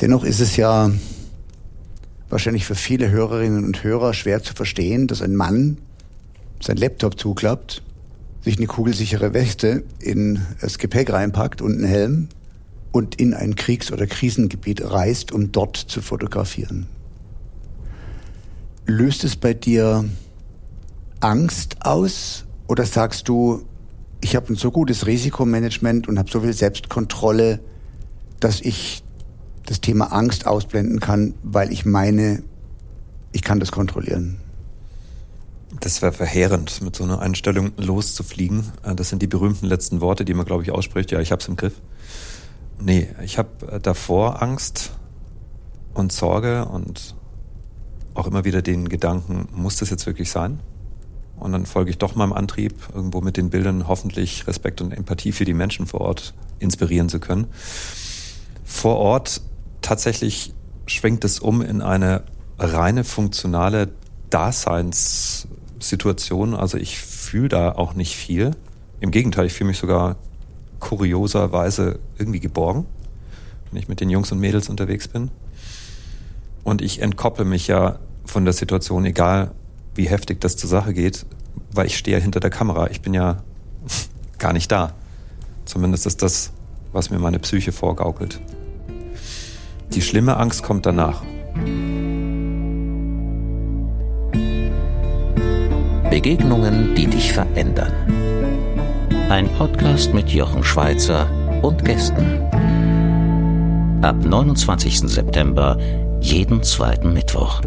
Dennoch ist es ja wahrscheinlich für viele Hörerinnen und Hörer schwer zu verstehen, dass ein Mann sein Laptop zuklappt, sich eine kugelsichere Weste in das Gepäck reinpackt und einen Helm und in ein Kriegs- oder Krisengebiet reist, um dort zu fotografieren. Löst es bei dir Angst aus oder sagst du, ich habe ein so gutes Risikomanagement und habe so viel Selbstkontrolle, dass ich das Thema Angst ausblenden kann, weil ich meine, ich kann das kontrollieren? Das wäre verheerend, mit so einer Einstellung loszufliegen. Äh, das sind die berühmten letzten Worte, die man, glaube ich, ausspricht. Ja, ich habe es im Griff. Nee, ich habe äh, davor Angst und Sorge und auch immer wieder den Gedanken, muss das jetzt wirklich sein? Und dann folge ich doch meinem Antrieb, irgendwo mit den Bildern hoffentlich Respekt und Empathie für die Menschen vor Ort inspirieren zu können. Vor Ort tatsächlich schwenkt es um in eine reine funktionale Daseinssituation. Also ich fühle da auch nicht viel. Im Gegenteil, ich fühle mich sogar kurioserweise irgendwie geborgen, wenn ich mit den Jungs und Mädels unterwegs bin. Und ich entkoppel mich ja von der Situation, egal wie heftig das zur Sache geht, weil ich stehe ja hinter der Kamera. Ich bin ja gar nicht da. Zumindest ist das, was mir meine Psyche vorgaukelt. Die schlimme Angst kommt danach. Begegnungen, die dich verändern. Ein Podcast mit Jochen Schweizer und Gästen. Ab 29. September jeden zweiten Mittwoch.